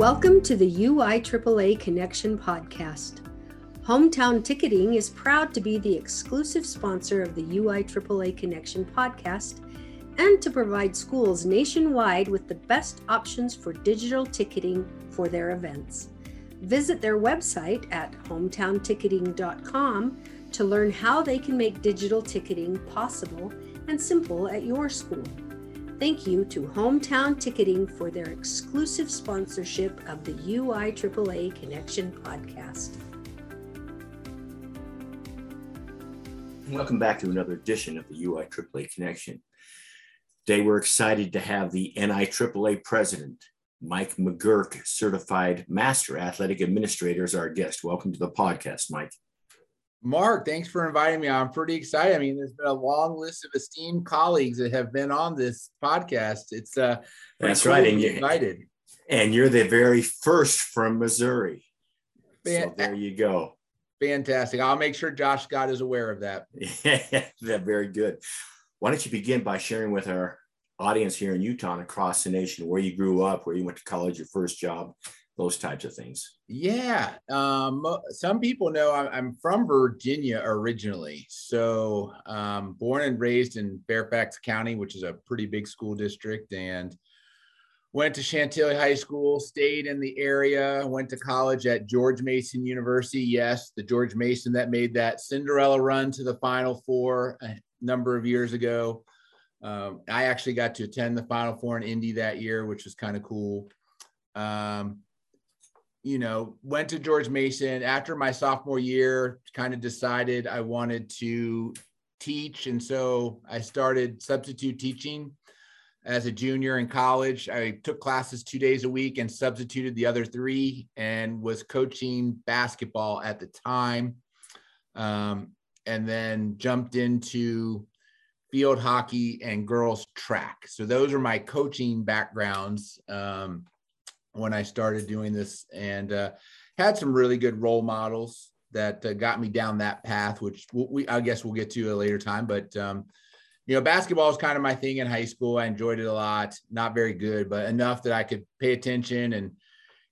Welcome to the UI AAA Connection podcast. Hometown Ticketing is proud to be the exclusive sponsor of the UI AAA Connection podcast and to provide schools nationwide with the best options for digital ticketing for their events. Visit their website at hometownticketing.com to learn how they can make digital ticketing possible and simple at your school. Thank you to Hometown Ticketing for their exclusive sponsorship of the UI AAA Connection podcast. Welcome back to another edition of the UI AAA Connection. Today, we're excited to have the NIAAA president, Mike McGurk, certified master athletic administrator, as our guest. Welcome to the podcast, Mike. Mark, thanks for inviting me. I'm pretty excited. I mean, there's been a long list of esteemed colleagues that have been on this podcast. It's uh, that's right. And you're excited. And you're the very first from Missouri. Fan- so there you go. Fantastic. I'll make sure Josh Scott is aware of that. yeah, very good. Why don't you begin by sharing with our audience here in Utah and across the nation where you grew up, where you went to college, your first job, those types of things. Yeah. Um, some people know I'm from Virginia originally. So, um, born and raised in Fairfax County, which is a pretty big school district, and went to Chantilly High School, stayed in the area, went to college at George Mason University. Yes, the George Mason that made that Cinderella run to the Final Four a number of years ago. Um, I actually got to attend the Final Four in Indy that year, which was kind of cool. Um, you know, went to George Mason after my sophomore year, kind of decided I wanted to teach. And so I started substitute teaching as a junior in college. I took classes two days a week and substituted the other three and was coaching basketball at the time. Um, and then jumped into field hockey and girls track. So those are my coaching backgrounds. Um, when I started doing this and uh, had some really good role models that uh, got me down that path, which we, I guess we'll get to at a later time. But, um, you know, basketball was kind of my thing in high school. I enjoyed it a lot, not very good, but enough that I could pay attention and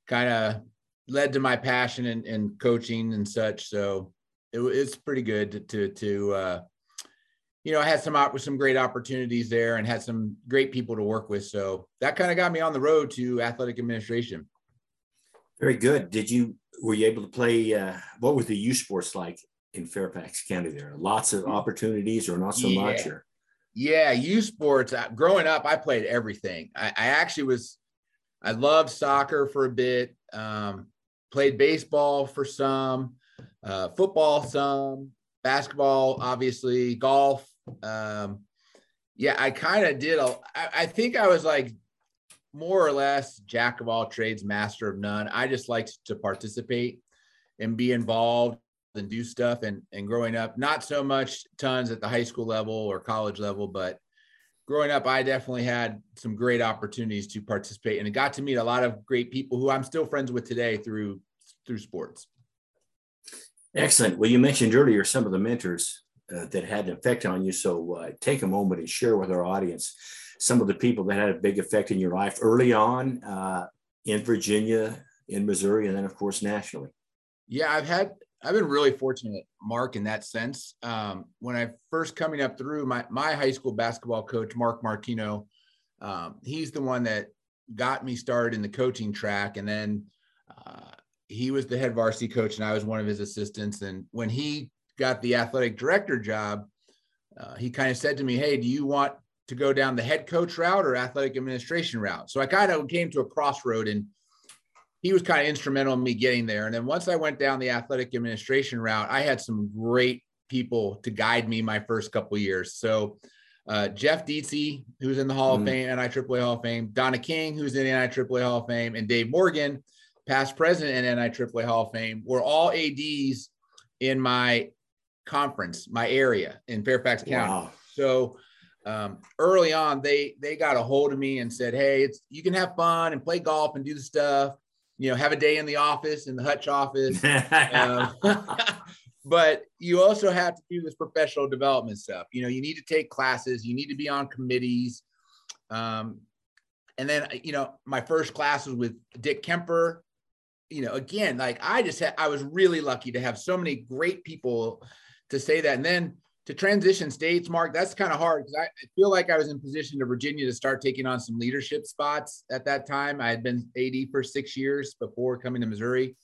kind of led to my passion in coaching and such. So it, it's pretty good to, to, to uh, you know, I had some some great opportunities there and had some great people to work with. So that kind of got me on the road to athletic administration. Very good. Did you were you able to play? Uh, what was the U sports like in Fairfax County? There lots of opportunities, or not so yeah. much, or yeah, U sports. Uh, growing up, I played everything. I, I actually was. I loved soccer for a bit. Um, played baseball for some, uh, football some, basketball, obviously, golf. Um, yeah, I kind of did. A, I, I think I was like more or less jack of all trades, master of none. I just liked to participate and be involved and do stuff. And and growing up, not so much tons at the high school level or college level, but growing up, I definitely had some great opportunities to participate, and it got to meet a lot of great people who I'm still friends with today through through sports. Excellent. Well, you mentioned earlier some of the mentors uh, that had an effect on you. So uh, take a moment and share with our audience some of the people that had a big effect in your life early on uh, in Virginia, in Missouri, and then of course nationally. Yeah, I've had I've been really fortunate, Mark, in that sense. Um, when I first coming up through my my high school basketball coach, Mark Martino, um, he's the one that got me started in the coaching track, and then uh, he was the head varsity coach, and I was one of his assistants. And when he got the athletic director job, uh, he kind of said to me, Hey, do you want to go down the head coach route or athletic administration route? So I kind of came to a crossroad and he was kind of instrumental in me getting there. And then once I went down the athletic administration route, I had some great people to guide me my first couple years. So uh, Jeff Dietze, who's in the Hall mm. of Fame, NIAAA Hall of Fame, Donna King, who's in the NIAAA Hall of Fame, and Dave Morgan, past president in NIAAA Hall of Fame, were all ADs in my conference, my area in Fairfax County. Wow. So um, early on, they they got a hold of me and said, "Hey, it's you can have fun and play golf and do the stuff. You know, have a day in the office in the Hutch office, um, but you also have to do this professional development stuff. You know, you need to take classes, you need to be on committees." Um, and then you know my first class was with Dick Kemper. You know, again, like I just had, I was really lucky to have so many great people to say that, and then to transition states, Mark, that's kind of hard because I, I feel like I was in position to Virginia to start taking on some leadership spots at that time. I had been AD for six years before coming to Missouri.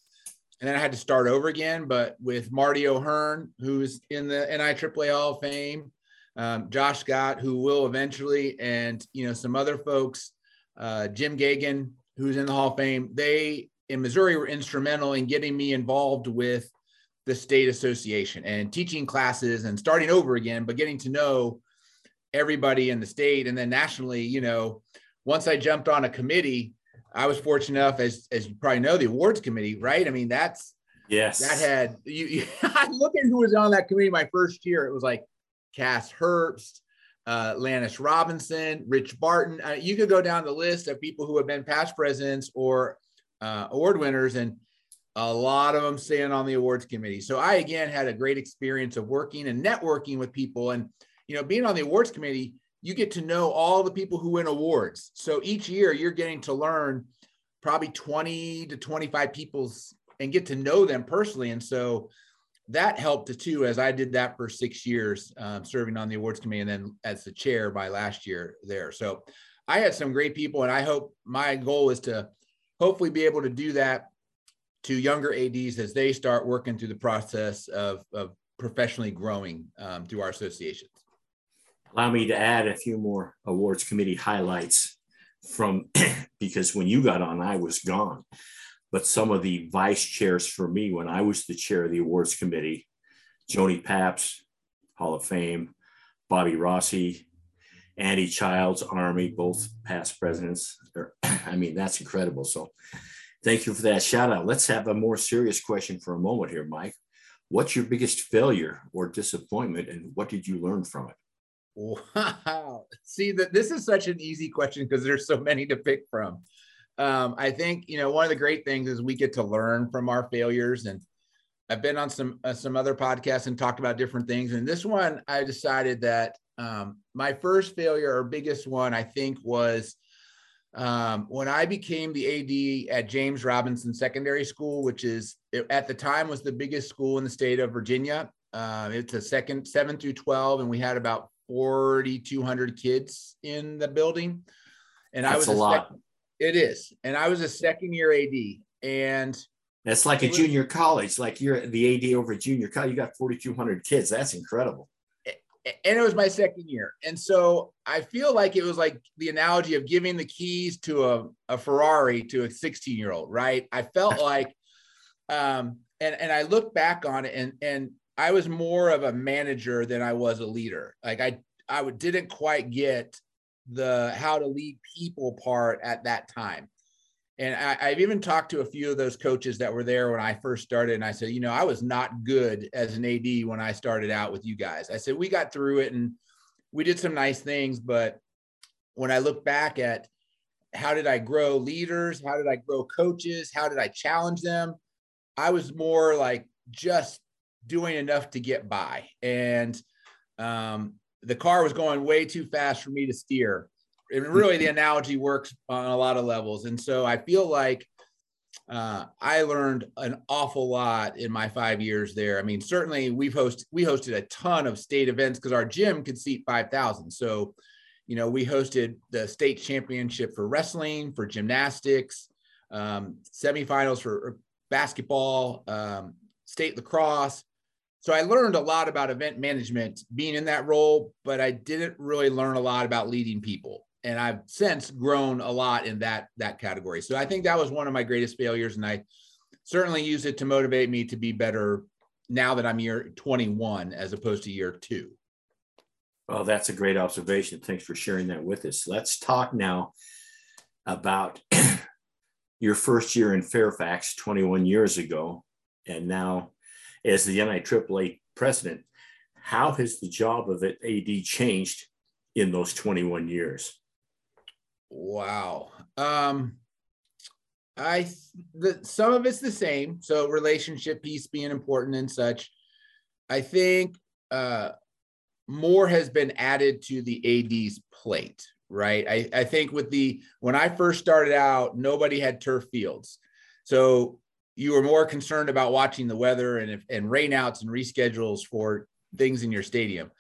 And then I had to start over again. But with Marty O'Hearn, who's in the NIAAA Hall of Fame, um, Josh Scott, who will eventually, and you know some other folks, uh, Jim Gagan, who's in the Hall of Fame. They in Missouri were instrumental in getting me involved with the state association and teaching classes and starting over again, but getting to know everybody in the state and then nationally, you know, once I jumped on a committee, I was fortunate enough, as as you probably know, the awards committee, right? I mean, that's yes, that had you. you I look at who was on that committee my first year. It was like Cass Herbst, uh, Lannis Robinson, Rich Barton. Uh, you could go down the list of people who have been past presidents or uh, award winners, and a lot of them staying on the awards committee. So I again had a great experience of working and networking with people, and you know, being on the awards committee, you get to know all the people who win awards. So each year you're getting to learn probably 20 to 25 people's and get to know them personally, and so that helped too as i did that for six years um, serving on the awards committee and then as the chair by last year there so i had some great people and i hope my goal is to hopefully be able to do that to younger ads as they start working through the process of, of professionally growing um, through our associations. Allow me to add a few more awards committee highlights from because when you got on i was gone. But some of the vice chairs for me when I was the chair of the awards committee, Joni Paps, Hall of Fame, Bobby Rossi, Andy Childs, Army, both past presidents. I mean, that's incredible. So thank you for that shout out. Let's have a more serious question for a moment here, Mike. What's your biggest failure or disappointment, and what did you learn from it? Wow. See that this is such an easy question because there's so many to pick from um, I think you know one of the great things is we get to learn from our failures, and I've been on some uh, some other podcasts and talked about different things. And this one, I decided that um, my first failure or biggest one, I think, was um, when I became the AD at James Robinson Secondary School, which is at the time was the biggest school in the state of Virginia. Uh, it's a second seven through twelve, and we had about forty two hundred kids in the building. And That's I was a, a lot. Sec- it is. And I was a second year AD. And that's like a junior college, like you're the AD over a junior college. You got 4,200 kids. That's incredible. And it was my second year. And so I feel like it was like the analogy of giving the keys to a, a Ferrari to a 16 year old, right? I felt like, um, and, and I look back on it and, and I was more of a manager than I was a leader. Like I, I didn't quite get the how to lead people part at that time. And I, have even talked to a few of those coaches that were there when I first started. And I said, you know, I was not good as an AD when I started out with you guys. I said, we got through it and we did some nice things. But when I look back at how did I grow leaders? How did I grow coaches? How did I challenge them? I was more like just doing enough to get by. And um, the car was going way too fast for me to steer. And really, the analogy works on a lot of levels. And so I feel like uh, I learned an awful lot in my five years there. I mean, certainly we've hosted we hosted a ton of state events because our gym could seat five thousand. So, you know, we hosted the state championship for wrestling, for gymnastics, um, semifinals for basketball, um, state lacrosse, so I learned a lot about event management being in that role, but I didn't really learn a lot about leading people. And I've since grown a lot in that that category. So I think that was one of my greatest failures, and I certainly use it to motivate me to be better now that I'm year 21 as opposed to year two. Well, that's a great observation. Thanks for sharing that with us. Let's talk now about your first year in Fairfax 21 years ago, and now as the NIAAA president, how has the job of it AD changed in those 21 years? Wow. Um, I the some of it's the same. So relationship piece being important and such. I think uh, more has been added to the AD's plate, right? I, I think with the when I first started out, nobody had turf fields. So you were more concerned about watching the weather and if, and rainouts and reschedules for things in your stadium.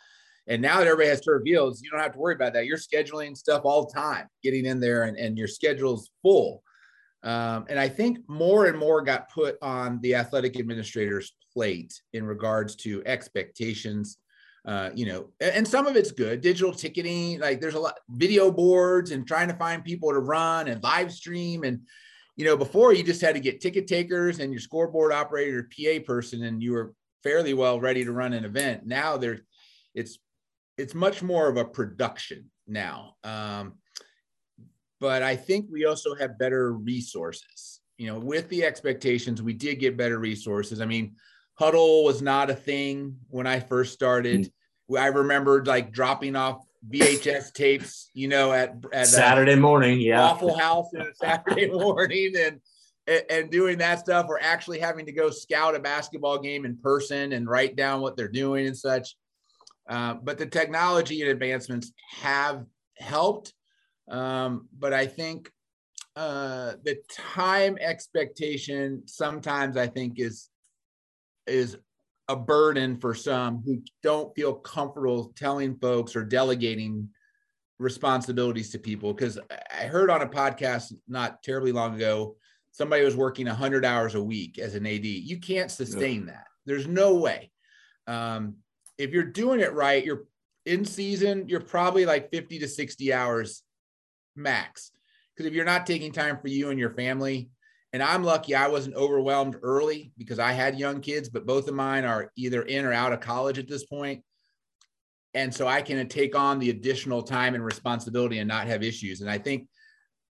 And now that everybody has turf fields, you don't have to worry about that. You're scheduling stuff all the time, getting in there, and, and your schedule's full. Um, and I think more and more got put on the athletic administrator's plate in regards to expectations. Uh, you know, and, and some of it's good. Digital ticketing, like there's a lot video boards and trying to find people to run and live stream. And you know, before you just had to get ticket takers and your scoreboard operator, PA person, and you were fairly well ready to run an event. Now there, it's it's much more of a production now. Um, but I think we also have better resources. You know, with the expectations, we did get better resources. I mean, Hudl was not a thing when I first started. Mm-hmm. I remembered like dropping off VHS tapes, you know, at, at Saturday morning, yeah, Waffle House on a Saturday morning, and and doing that stuff, or actually having to go scout a basketball game in person and write down what they're doing and such. Uh, but the technology and advancements have helped. Um, but I think uh, the time expectation sometimes I think is is a burden for some who don't feel comfortable telling folks or delegating responsibilities to people. Because I heard on a podcast not terribly long ago, somebody was working 100 hours a week as an AD. You can't sustain that. There's no way. Um, if you're doing it right, you're in season, you're probably like 50 to 60 hours max. Because if you're not taking time for you and your family, and I'm lucky I wasn't overwhelmed early because I had young kids, but both of mine are either in or out of college at this point. And so I can take on the additional time and responsibility and not have issues. And I think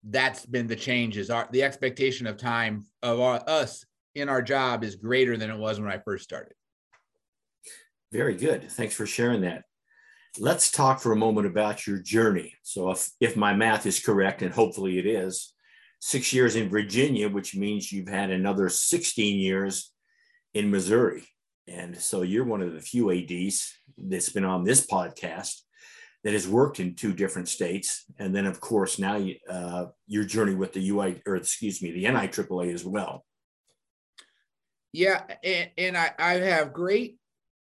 that's been the changes. Our the expectation of time of our, us in our job is greater than it was when I first started. Very good. Thanks for sharing that. Let's talk for a moment about your journey. So, if, if my math is correct, and hopefully it is, six years in Virginia, which means you've had another 16 years in Missouri. And so you're one of the few ADs that's been on this podcast that has worked in two different states. And then, of course, now uh, your journey with the UI, or excuse me, the NIAAA as well. Yeah. And, and I, I have great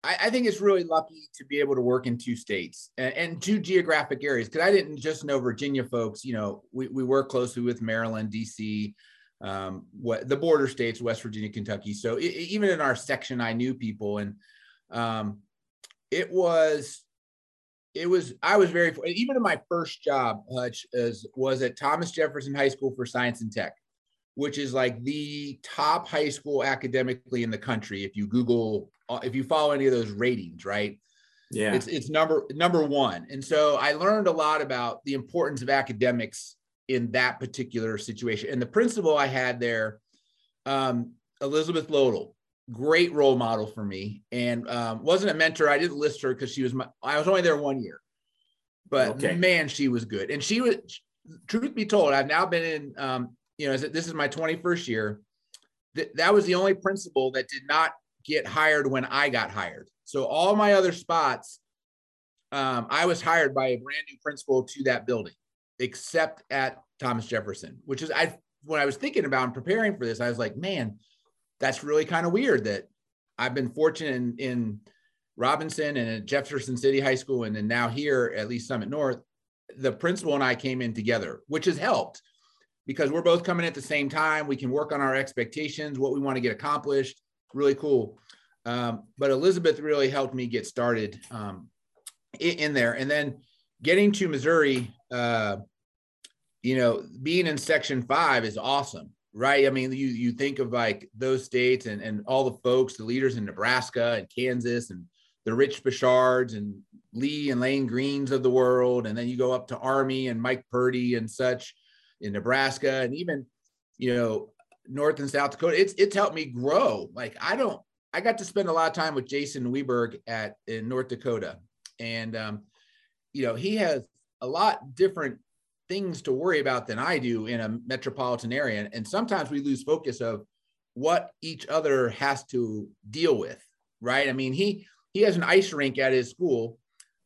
I, I, think it's really lucky to be able to work in two states and, and two geographic areas because I didn't just know Virginia folks. You know, we, we work closely with Maryland, DC, um, what the border states, West Virginia, Kentucky. So it, even in our section, I knew people, and um, it was it was I was very even in my first job, Hutch, as was at Thomas Jefferson High School for Science and Tech which is like the top high school academically in the country. If you Google, uh, if you follow any of those ratings, right? Yeah, it's it's number number one. And so I learned a lot about the importance of academics in that particular situation. And the principal I had there, um, Elizabeth Lodel, great role model for me, and um, wasn't a mentor. I didn't list her because she was my. I was only there one year, but okay. man, she was good. And she was, truth be told, I've now been in um, you know, this is my 21st year. That that was the only principal that did not get hired when I got hired. So all my other spots, um, I was hired by a brand new principal to that building, except at Thomas Jefferson, which is I when I was thinking about and preparing for this, I was like, man, that's really kind of weird that I've been fortunate in, in Robinson and at Jefferson City High School, and then now here at Lee's Summit North, the principal and I came in together, which has helped because we're both coming at the same time. We can work on our expectations, what we want to get accomplished. Really cool. Um, but Elizabeth really helped me get started um, in, there. And then getting to Missouri, uh, you know, being in Section Five is awesome, right? I mean, you you think of like those states and and all the folks, the leaders in Nebraska and Kansas and the Rich Bishards and Lee and Lane Greens of the world, and then you go up to Army and Mike Purdy and such in Nebraska and even, you know, North and South Dakota. It's it's helped me grow. Like I don't, I got to spend a lot of time with Jason Weberg at in North Dakota, and um, you know, he has a lot different things to worry about than I do in a metropolitan area, and sometimes we lose focus of what each other has to deal with. Right? I mean, he he has an ice rink at his school,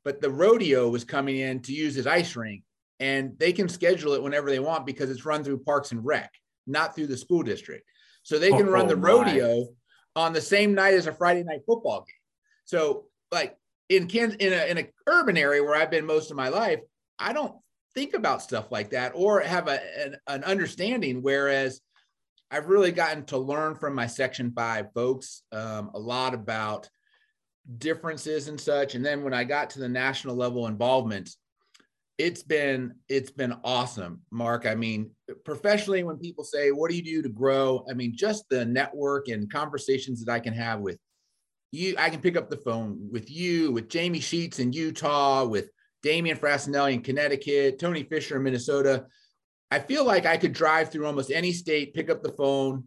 but the rodeo was coming in to use his ice rink and they can schedule it whenever they want because it's run through Parks and Rec, not through the school district. So they can oh, run the rodeo my. on the same night as a Friday night football game. So like in Kansas, in a in an urban area where I've been most of my life, I don't think about stuff like that or have a, an, an understanding. Whereas I've really gotten to learn from my Section Five folks um, a lot about differences and such. And then when I got to the national level involvement, it's been it's been awesome mark. I mean professionally when people say what do you do to grow? I mean just the network and conversations that i can have with you i can pick up the phone with you with jamie sheets in utah with damian frassinelli in connecticut tony fisher in minnesota. I feel like i could drive through almost any state pick up the phone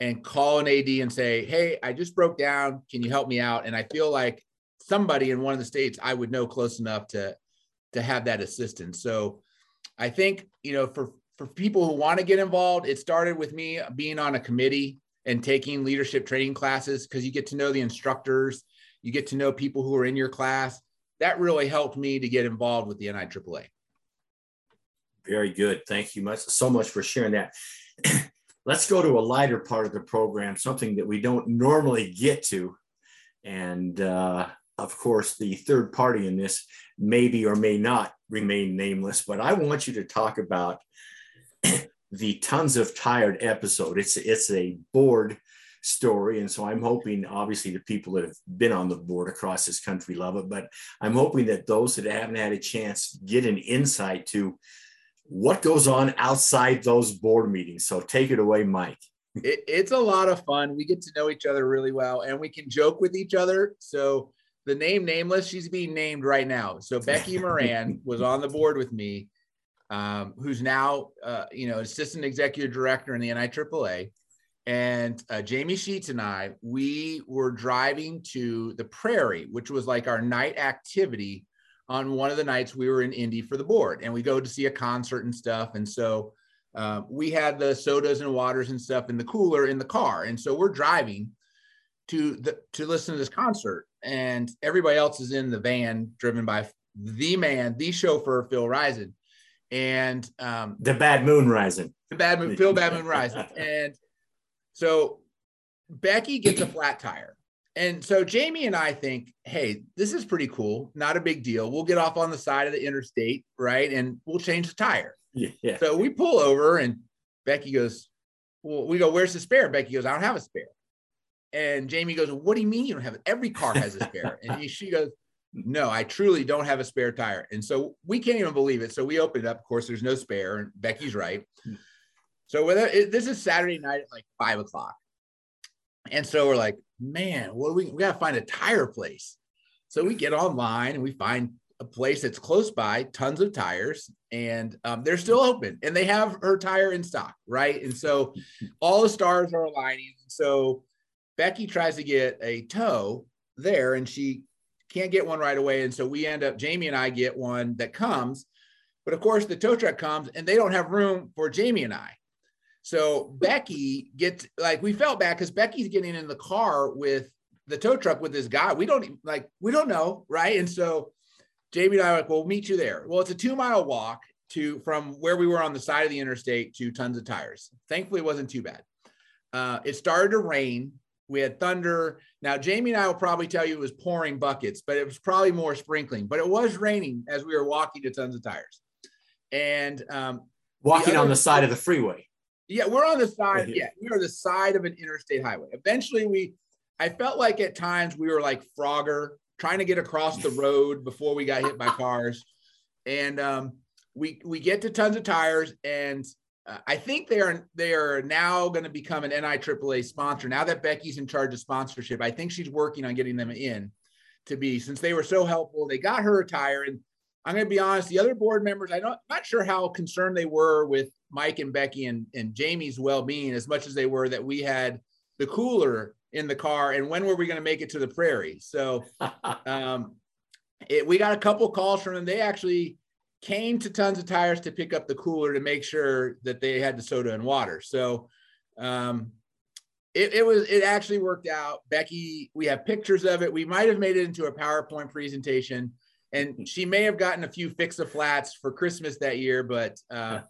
and call an ad and say hey i just broke down. Can you help me out? And i feel like somebody in one of the states i would know close enough to to have that assistance. So I think, you know, for for people who want to get involved, it started with me being on a committee and taking leadership training classes because you get to know the instructors, you get to know people who are in your class. That really helped me to get involved with the NIAAA. Very good. Thank you much so much for sharing that. Let's go to a lighter part of the program, something that we don't normally get to. And uh, of course, the third party in this maybe or may not remain nameless, but I want you to talk about the tons of tired episode. It's it's a board story, and so I'm hoping, obviously, the people that have been on the board across this country love it, but I'm hoping that those that haven't had a chance get an insight to what goes on outside those board meetings. So take it away, Mike. It, it's a lot of fun. We get to know each other really well, and we can joke with each other. So the name nameless, she's being named right now. So Becky Moran was on the board with me, um, who's now uh, you know assistant executive director in the NIAAA. And uh, Jamie Sheets and I, we were driving to the Prairie, which was like our night activity on one of the nights we were in Indy for the board, and we go to see a concert and stuff. And so uh, we had the sodas and waters and stuff in the cooler in the car, and so we're driving to the to listen to this concert and everybody else is in the van driven by the man, the chauffeur, Phil Rising. And um, the bad moon rising. The bad moon, Phil Bad Moon Rising. And so Becky gets a flat tire. And so Jamie and I think, hey, this is pretty cool. Not a big deal. We'll get off on the side of the interstate, right? And we'll change the tire. Yeah. So we pull over and Becky goes, Well, we go, where's the spare? Becky goes, I don't have a spare. And Jamie goes, What do you mean you don't have it? Every car has a spare. and he, she goes, No, I truly don't have a spare tire. And so we can't even believe it. So we open it up. Of course, there's no spare. And Becky's right. So whether it, this is Saturday night at like five o'clock. And so we're like, man, what do we, we got to find a tire place. So we get online and we find a place that's close by, tons of tires, and um, they're still open and they have her tire in stock, right? And so all the stars are aligning. So Becky tries to get a tow there and she can't get one right away. And so we end up, Jamie and I get one that comes. But of course, the tow truck comes and they don't have room for Jamie and I. So Becky gets like, we felt bad because Becky's getting in the car with the tow truck with this guy. We don't like, we don't know. Right. And so Jamie and I are like, we'll meet you there. Well, it's a two mile walk to from where we were on the side of the interstate to tons of tires. Thankfully, it wasn't too bad. Uh, it started to rain we had thunder. Now, Jamie and I will probably tell you it was pouring buckets, but it was probably more sprinkling. But it was raining as we were walking to tons of tires. And um, walking the on the side of the freeway. Yeah, we're on the side. Yeah, we are the side of an interstate highway. Eventually, we, I felt like at times we were like Frogger trying to get across the road before we got hit by cars. And um, we we get to tons of tires, and I think they are they are now going to become an NIAAA sponsor. Now that Becky's in charge of sponsorship, I think she's working on getting them in to be since they were so helpful. They got her attire, and I'm going to be honest. The other board members, I don't, I'm not sure how concerned they were with Mike and Becky and, and Jamie's well-being as much as they were that we had the cooler in the car, and when were we going to make it to the prairie? So, um, it, we got a couple calls from them. They actually came to tons of tires to pick up the cooler to make sure that they had the soda and water. So um, it, it, was it actually worked out. Becky, we have pictures of it. We might have made it into a PowerPoint presentation. and she may have gotten a few Fix-a-Flats for Christmas that year, but uh,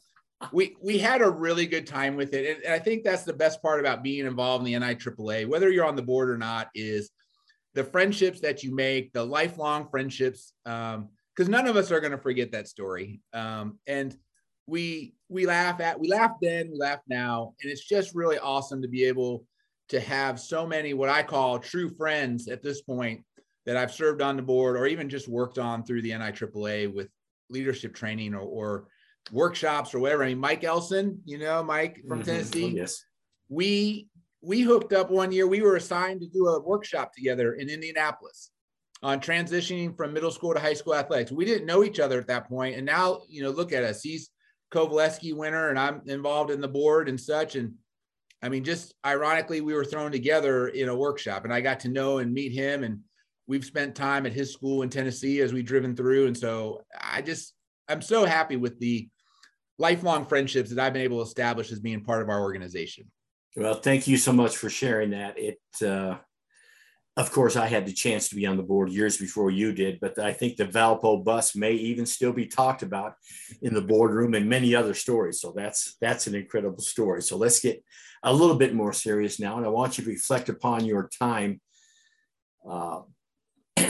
we we had a really good time with it, and, and, I think that's the best part about being involved in the NIAAA, whether you're on the board or not, is the friendships that you make, the lifelong friendships, because none of us are going to forget that story, um, and we we laugh at we laugh then, we laugh now, and it's just really awesome to be able to have so many what I call true friends at this point that I've served on the board or even just worked on through the NIAAA with leadership training or, or workshops or whatever. I mean, Mike Elson, you know, Mike from mm-hmm. Tennessee. Oh, yes. We we hooked up one year. We were assigned to do a workshop together in Indianapolis on transitioning from middle school to high school athletics. We didn't know each other at that point, and now you know, look at us. He's Kovaleski winner, and I'm involved in the board and such. And I mean, just ironically, we were thrown together in a workshop, and I got to know and meet him. And we've spent time at his school in Tennessee as we've driven through. And so I just, I'm so happy with the lifelong friendships that I've been able to establish as being part of our organization. Well, thank you so much for sharing that. It, uh, of course, I had the chance to be on the board years before you did, but I think the Valpo bus may even still be talked about in the boardroom and many other stories. So that's that's an incredible story. So let's get a little bit more serious now, and I want you to reflect upon your time, uh,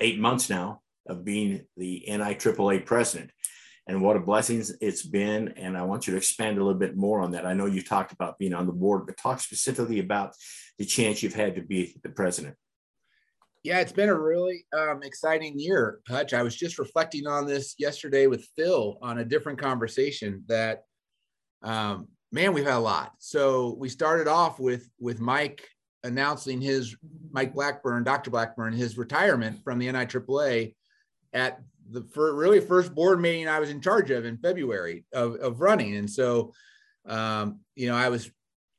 eight months now of being the NIAAA president and what a blessing it's been. And I want you to expand a little bit more on that. I know you talked about being on the board, but talk specifically about the chance you've had to be the president. Yeah, it's been a really um, exciting year, Hutch. I was just reflecting on this yesterday with Phil on a different conversation that, um, man, we've had a lot. So we started off with with Mike announcing his Mike Blackburn, Dr. Blackburn, his retirement from the NIAAA at the for really first board meeting I was in charge of in February of, of running. And so, um, you know, I was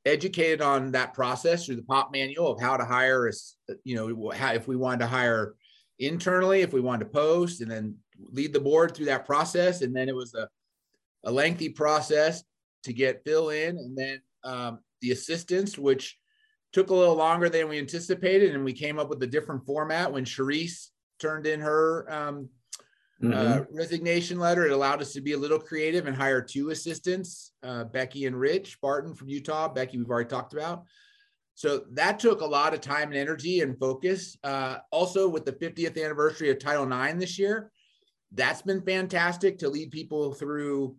educated on that process through the pop manual of how to hire us, you know, how, if we wanted to hire internally, if we wanted to post and then lead the board through that process. And then it was a, a lengthy process to get Phil in and then um, the assistants, which took a little longer than we anticipated. And we came up with a different format when Charisse turned in her um, mm-hmm. uh, resignation letter. It allowed us to be a little creative and hire two assistants, uh, Becky and Rich Barton from Utah. Becky, we've already talked about. So that took a lot of time and energy and focus. Uh, also, with the 50th anniversary of Title IX this year, that's been fantastic to lead people through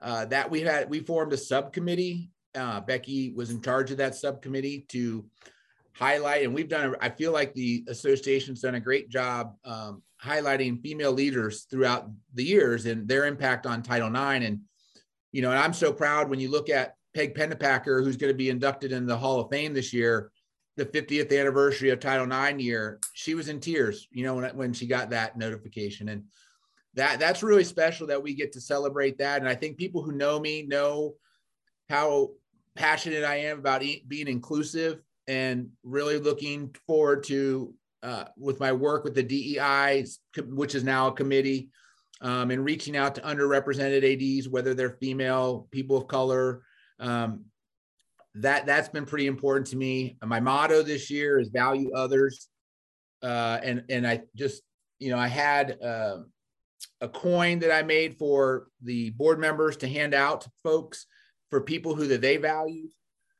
uh, that. We had we formed a subcommittee. Uh, Becky was in charge of that subcommittee to highlight, and we've done. I feel like the association's done a great job um, highlighting female leaders throughout the years and their impact on Title IX. And, you know, and I'm so proud when you look at Peg Pennepacker, who's going to be inducted in the Hall of Fame this year, the 50th anniversary of Title IX year, she was in tears, you know, when, when she got that notification. And that that's really special that we get to celebrate that. And I think people who know me know how passionate I am about being inclusive and really looking forward to uh, with my work with the DEI, which is now a committee, um, and reaching out to underrepresented ADs, whether they're female, people of color. Um, that that's been pretty important to me. My motto this year is value others, uh, and and I just you know I had uh, a coin that I made for the board members to hand out to folks for people who that they valued.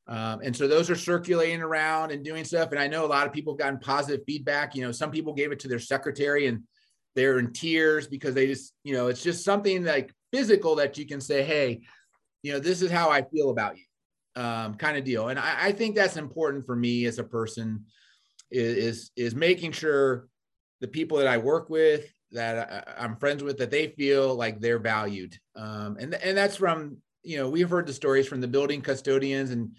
Um, and so those are circulating around and doing stuff. And I know a lot of people have gotten positive feedback. You know, some people gave it to their secretary and they're in tears because they just, you know, it's just something like physical that you can say, hey, you know, this is how I feel about you, um, kind of deal. And I, I, think that's important for me as a person is, is, making sure the people that I work with, that I, am friends with, that they feel like they're valued. Um, and, and that's from, you know, we've heard the stories from the building custodians and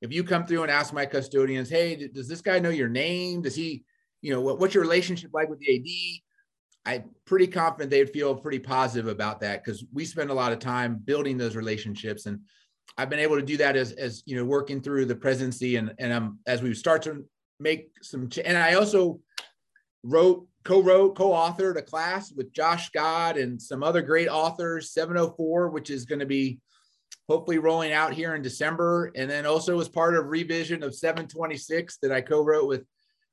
if you come through and ask my custodians, hey, does this guy know your name? Does he, you know, what, what's your relationship like with the AD? I'm pretty confident they'd feel pretty positive about that because we spend a lot of time building those relationships. And I've been able to do that as, as you know, working through the presidency and, and um, as we start to make some, ch- and I also wrote, co-wrote, co-authored a class with Josh Scott and some other great authors, 704, which is going to be hopefully rolling out here in December. And then also as part of revision of 726 that I co-wrote with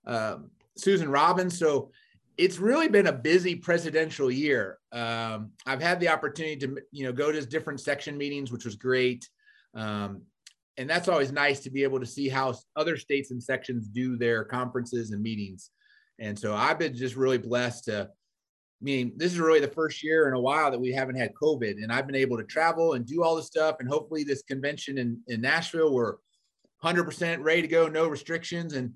um, Susan Robbins. So it's really been a busy presidential year. Um, I've had the opportunity to, you know, go to different section meetings, which was great. Um, and that's always nice to be able to see how other states and sections do their conferences and meetings. And so I've been just really blessed to, mean, this is really the first year in a while that we haven't had COVID, and I've been able to travel and do all this stuff. And hopefully, this convention in, in Nashville, we're 100% ready to go, no restrictions. And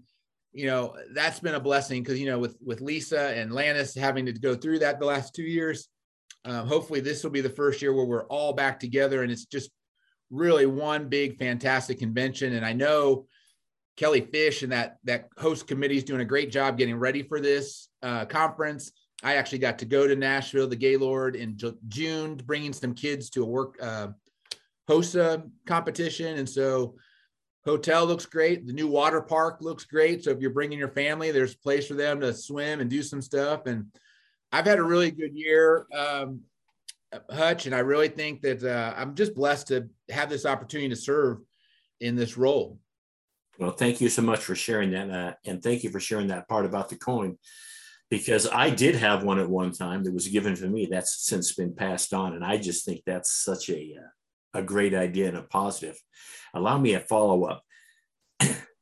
you know that's been a blessing because you know with with Lisa and Lannis having to go through that the last two years. Um, hopefully, this will be the first year where we're all back together, and it's just really one big fantastic convention. And I know Kelly Fish and that that host committee is doing a great job getting ready for this uh, conference. I actually got to go to Nashville, the Gaylord, in June, bringing some kids to a work uh, HOSA competition, and so hotel looks great. The new water park looks great. So if you're bringing your family, there's a place for them to swim and do some stuff. And I've had a really good year, um, Hutch, and I really think that uh, I'm just blessed to have this opportunity to serve in this role. Well, thank you so much for sharing that, uh, and thank you for sharing that part about the coin, because I did have one at one time that was given to me. That's since been passed on, and I just think that's such a uh, a great idea and a positive. Allow me a follow up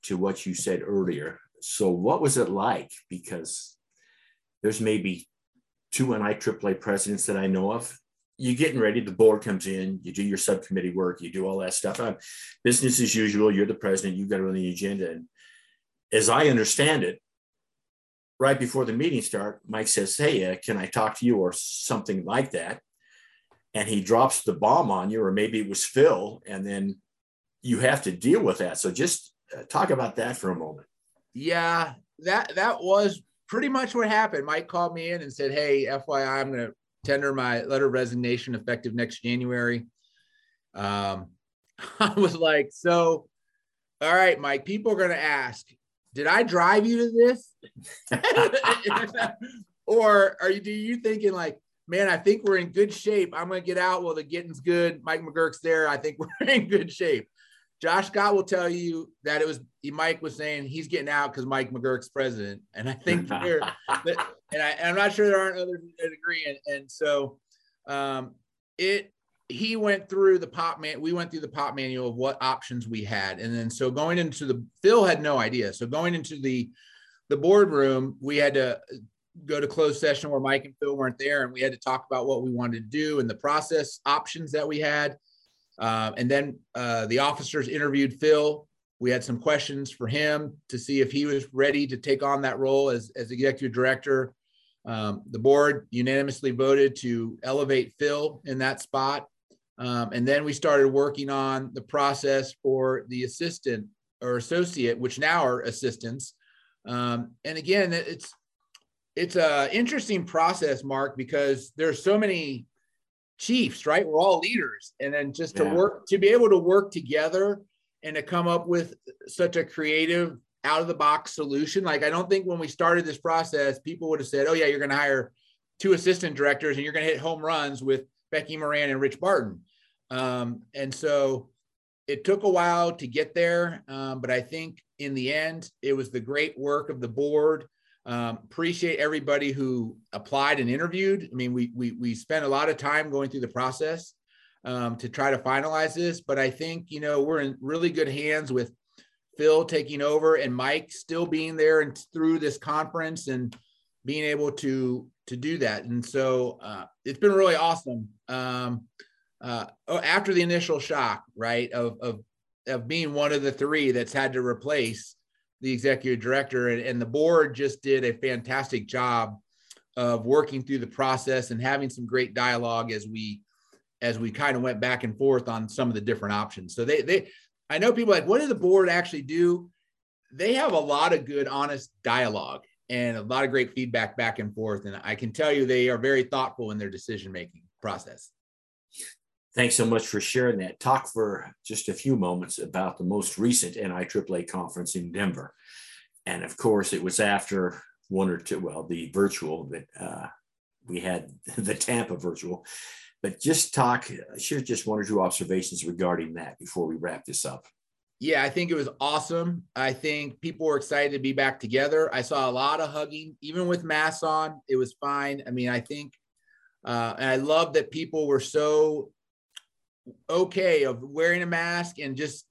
to what you said earlier. So, what was it like? Because there's maybe two NIAAA presidents that I know of. You're getting ready, the board comes in, you do your subcommittee work, you do all that stuff. I'm, business as usual, you're the president, you've got to run the agenda. And as I understand it, right before the meeting start, Mike says, Hey, uh, can I talk to you? or something like that and he drops the bomb on you, or maybe it was Phil, and then you have to deal with that. So just uh, talk about that for a moment. Yeah, that that was pretty much what happened. Mike called me in and said, "Hey, FYI, I'm going to tender my letter of resignation effective next January." Um, I was like, "So, all right, Mike. People are going to ask, did I drive you to this, or are you? Do you thinking like, man, I think we're in good shape. I'm going to get out. Well, the getting's good. Mike McGurk's there. I think we're in good shape. Josh Scott will tell you that it was Mike was saying he's getting out because Mike McGurk's president, and I think there, and I, am not sure there aren't others that agree. And, and so, um, it he went through the pop man. We went through the pop manual of what options we had, and then so going into the Phil had no idea. So going into the the boardroom, we had to go to closed session where Mike and Phil weren't there, and we had to talk about what we wanted to do and the process options that we had. Uh, and then uh, the officers interviewed Phil. We had some questions for him to see if he was ready to take on that role as, as executive director. Um, the board unanimously voted to elevate Phil in that spot. Um, and then we started working on the process for the assistant or associate, which now are assistants. Um, and again, it's it's a interesting process, Mark, because there's so many chiefs, right? We're all leaders, and then just to yeah. work to be able to work together and to come up with such a creative, out of the box solution. Like I don't think when we started this process, people would have said, "Oh yeah, you're going to hire two assistant directors and you're going to hit home runs with Becky Moran and Rich Barton." Um, and so it took a while to get there, um, but I think in the end, it was the great work of the board um, appreciate everybody who applied and interviewed. I mean, we we we spent a lot of time going through the process um, to try to finalize this, but I think you know we're in really good hands with Phil taking over and Mike still being there and through this conference and being able to to do that. And so uh, it's been really awesome. Um, uh, oh, after the initial shock, right, of of of being one of the three that's had to replace the executive director, and, and the board just did a fantastic job of working through the process and having some great dialogue as we as we kind of went back and forth on some of the different options. So they they I know people like what did the board actually do? They have a lot of good honest dialogue and a lot of great feedback back and forth and I can tell you they are very thoughtful in their decision making process. Thanks so much for sharing that. Talk for just a few moments about the most recent NIAAA conference in Denver. And of course, it was after one or two, well, the virtual that uh, we had, the Tampa virtual. But just talk, share just one or two observations regarding that before we wrap this up. Yeah, I think it was awesome. I think people were excited to be back together. I saw a lot of hugging, even with masks on. It was fine. I mean, I think, uh, and I love that people were so okay of wearing a mask and just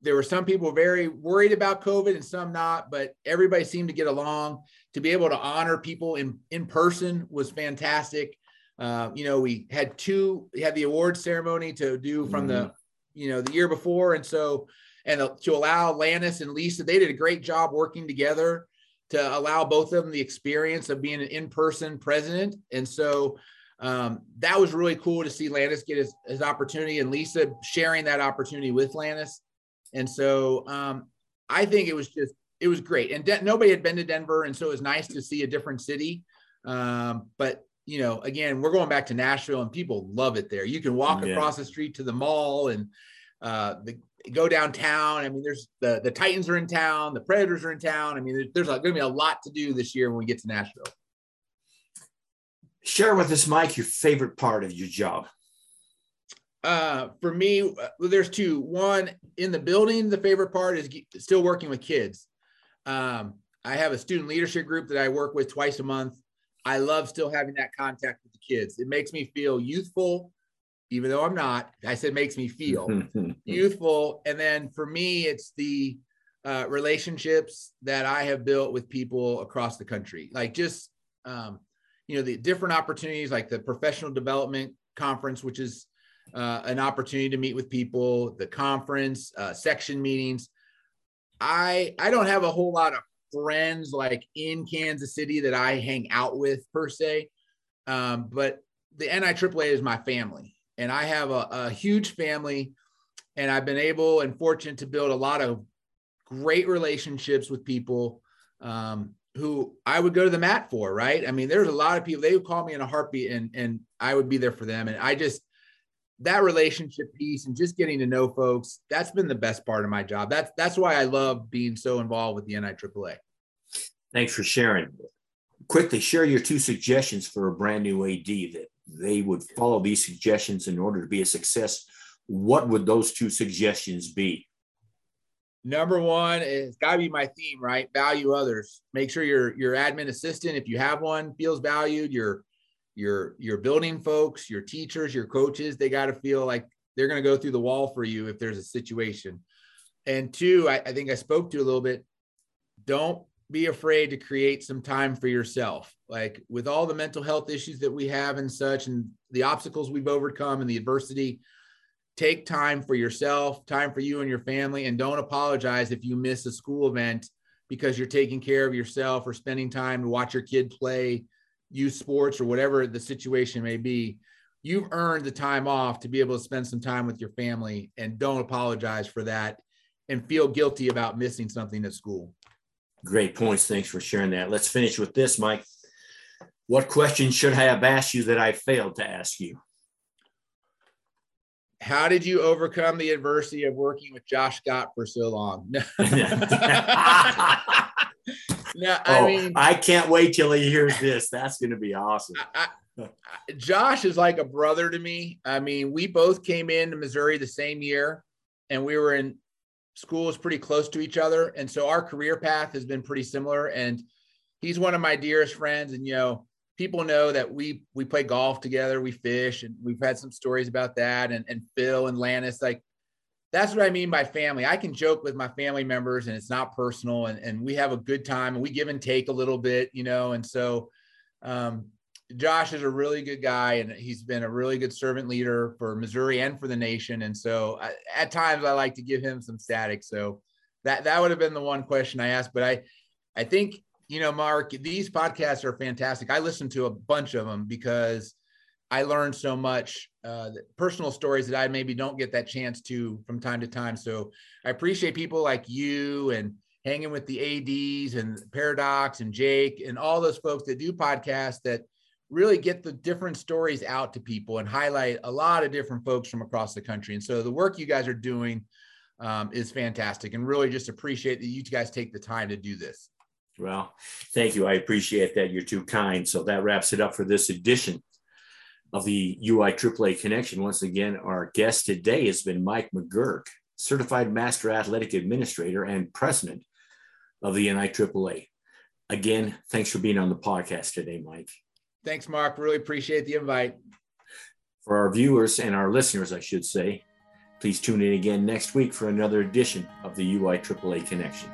there were some people very worried about COVID and some not, but everybody seemed to get along. To be able to honor people in in person was fantastic. Uh, you know, we had two, we had the award ceremony to do from mm-hmm. the, you know, the year before, and so and to allow Lannis and Lisa, they did a great job working together to allow both of them the experience of being an in person president, and so um, that was really cool to see Lannis get his, his opportunity and Lisa sharing that opportunity with Lannis. And so um, I think it was just, it was great. And De- nobody had been to Denver. And so it was nice to see a different city. Um, but, you know, again, we're going back to Nashville and people love it there. You can walk yeah. across the street to the mall and uh, the, go downtown. I mean, there's the, the Titans are in town, the Predators are in town. I mean, there's, there's going to be a lot to do this year when we get to Nashville. Share with us, Mike, your favorite part of your job. Uh, for me, well, there's two. One in the building, the favorite part is still working with kids. Um, I have a student leadership group that I work with twice a month. I love still having that contact with the kids. It makes me feel youthful, even though I'm not. I said makes me feel youthful. And then for me, it's the uh, relationships that I have built with people across the country. Like just um, you know the different opportunities like the professional development conference which is uh, an opportunity to meet with people the conference uh, section meetings i i don't have a whole lot of friends like in kansas city that i hang out with per se um, but the niaaa is my family and i have a, a huge family and i've been able and fortunate to build a lot of great relationships with people um, who I would go to the mat for, right? I mean, there's a lot of people, they would call me in a heartbeat and, and I would be there for them. And I just, that relationship piece and just getting to know folks, that's been the best part of my job. That's, that's why I love being so involved with the NIAAA. Thanks for sharing. Quickly share your two suggestions for a brand new AD that they would follow these suggestions in order to be a success. What would those two suggestions be? Number one, it's got to be my theme, right? Value others. Make sure your your admin assistant, if you have one, feels valued. Your your your building folks, your teachers, your coaches, they got to feel like they're going to go through the wall for you if there's a situation. And two, I, I think I spoke to a little bit. Don't be afraid to create some time for yourself. Like with all the mental health issues that we have and such, and the obstacles we've overcome and the adversity, take time for yourself, time for you and your family, and don't apologize if you miss a school event because you're taking care of yourself or spending time to watch your kid play youth sports or whatever the situation may be. You've earned the time off to be able to spend some time with your family and don't apologize for that and feel guilty about missing something at school. Great points. Thanks for sharing that. Let's finish with this, Mike. What question should I have asked you that I failed to ask you? how did you overcome the adversity of working with Josh Scott for so long? no, I oh, mean, I can't wait till he hears this. That's going to be awesome. I, I, Josh is like a brother to me. I mean, we both came into Missouri the same year, and we were in schools pretty close to each other, and so our career path has been pretty similar. And he's one of my dearest friends, and you know people know that we we play golf together, we fish, and we've had some stories about that. And and Phil and Lannis, like that's what I mean by family. I can joke with my family members and it's not personal and, and we have a good time and we give and take a little bit, you know. And so um, Josh is a really good guy and he's been a really good servant leader for Missouri and for the nation. And so I, at times I like to give him some static. So that that would have been the one question I asked. But I I think you know, Mark, these podcasts are fantastic. I listen to a bunch of them because I learned so much uh, personal stories that I maybe don't get that chance to from time to time. So I appreciate people like you and hanging with the ADs and Paradox and Jake and all those folks that do podcasts that really get the different stories out to people and highlight a lot of different folks from across the country. And so the work you guys are doing um, is fantastic and really just appreciate that you guys take the time to do this. Well, thank you. I appreciate that. You're too kind. So that wraps it up for this edition of the NIAAA Connection. Once again, our guest today has been Mike McGurk, certified master athletic administrator and president of the NIAAA. Again, thanks for being on the podcast today, Mike. Thanks, Mark. Really appreciate the invite. For our viewers and our listeners, I should say, please tune in again next week for another edition of the NIAAA Connection.